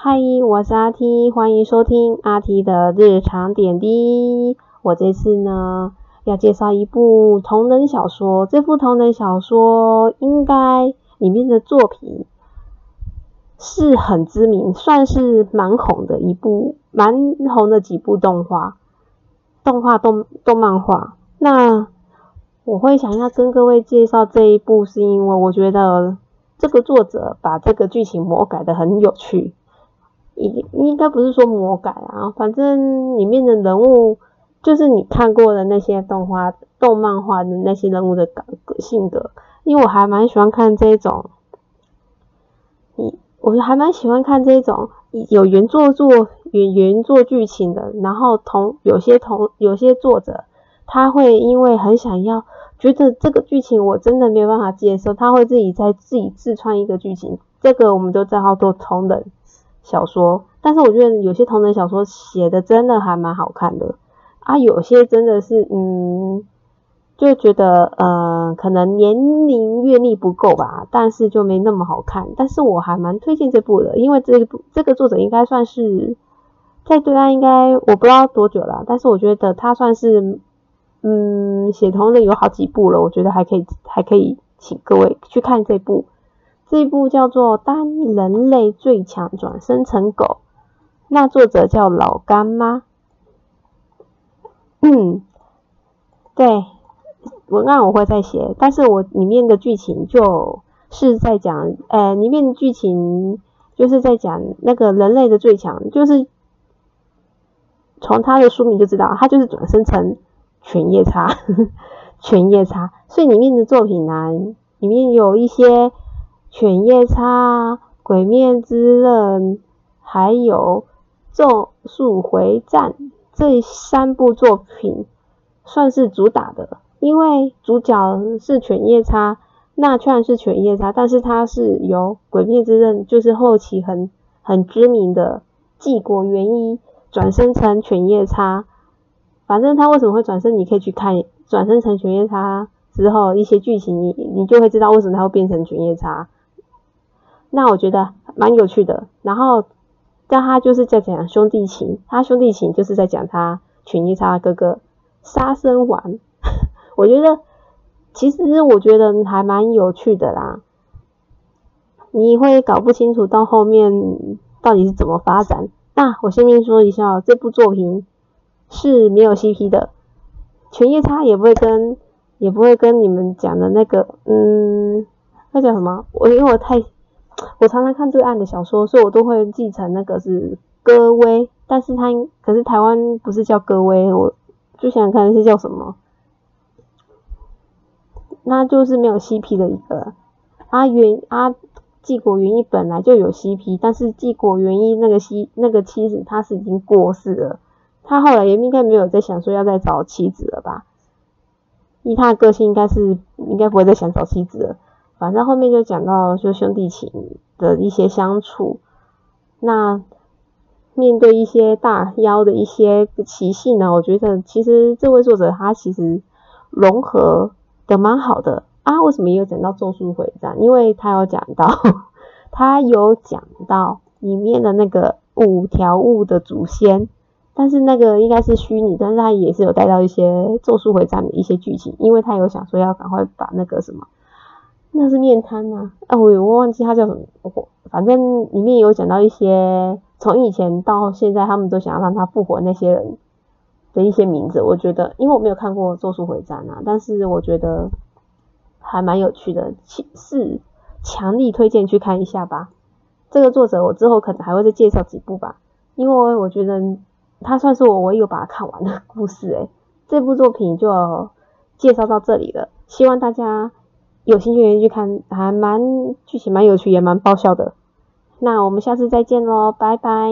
嗨，我是阿 T，欢迎收听阿 T 的日常点滴。我这次呢要介绍一部同人小说，这部同人小说应该里面的作品是很知名，算是蛮红的一部，蛮红的几部动画、动画动动漫画。那我会想要跟各位介绍这一部，是因为我觉得这个作者把这个剧情魔改的很有趣。应应该不是说魔改啊，反正里面的人物就是你看过的那些动画、动漫画的那些人物的性格，因为我还蛮喜欢看这种，你我还蛮喜欢看这种有原作作原原作剧情的，然后同有些同有些作者他会因为很想要觉得这个剧情我真的没有办法接受，他会自己在自己自创一个剧情，这个我们都叫做同人。小说，但是我觉得有些同人小说写的真的还蛮好看的啊，有些真的是嗯，就觉得呃，可能年龄阅历不够吧，但是就没那么好看。但是我还蛮推荐这部的，因为这部这个作者应该算是在对岸应该我不知道多久了，但是我觉得他算是嗯写同人有好几部了，我觉得还可以还可以请各位去看这部。这一部叫做《当人类最强转生成狗》，那作者叫老干妈。嗯，对，文案我会再写，但是我里面的剧情就是在讲，呃，里面的剧情就是在讲那个人类的最强，就是从他的书名就知道，他就是转生成犬夜叉，犬夜叉。所以里面的作品呢，里面有一些。犬夜叉、鬼灭之刃，还有咒术回战这三部作品算是主打的，因为主角是犬夜叉，那虽然是犬夜叉，但是他是由鬼灭之刃，就是后期很很知名的纪国元一转生成犬夜叉。反正他为什么会转身，你可以去看转生成犬夜叉之后一些剧情，你你就会知道为什么他会变成犬夜叉。那我觉得蛮有趣的，然后但他就是在讲兄弟情，他兄弟情就是在讲他犬夜叉哥哥杀生丸，我觉得其实我觉得还蛮有趣的啦，你会搞不清楚到后面到底是怎么发展。那我先面说一下，这部作品是没有 CP 的，犬夜叉也不会跟也不会跟你们讲的那个，嗯，那叫什么？我因为我太。我常常看对岸的小说，所以我都会继承那个是戈威，但是它可是台湾不是叫戈威，我就想想看是叫什么，那就是没有 CP 的一个。阿元阿纪国元一本来就有 CP，但是纪国元一那个妻那个妻子他是已经过世了，他后来也应该没有在想说要再找妻子了吧？以他的个性，应该是应该不会再想找妻子了。反正后面就讲到就兄弟情的一些相处，那面对一些大妖的一些习性呢，我觉得其实这位作者他其实融合的蛮好的啊。为什么也有讲到咒术回战？因为他有讲到，他有讲到里面的那个五条悟的祖先，但是那个应该是虚拟，但是他也是有带到一些咒术回战的一些剧情，因为他有想说要赶快把那个什么。那是面瘫呐，啊，我我忘记他叫什么，我反正里面有讲到一些从以前到现在，他们都想要让他复活那些人的一些名字。我觉得，因为我没有看过《咒术回战》啊，但是我觉得还蛮有趣的，是强力推荐去看一下吧。这个作者我之后可能还会再介绍几部吧，因为我觉得他算是我唯一有把它看完的故事诶。这部作品就介绍到这里了，希望大家。有兴趣的人去看，还蛮剧情蛮有趣，也蛮爆笑的。那我们下次再见喽，拜拜。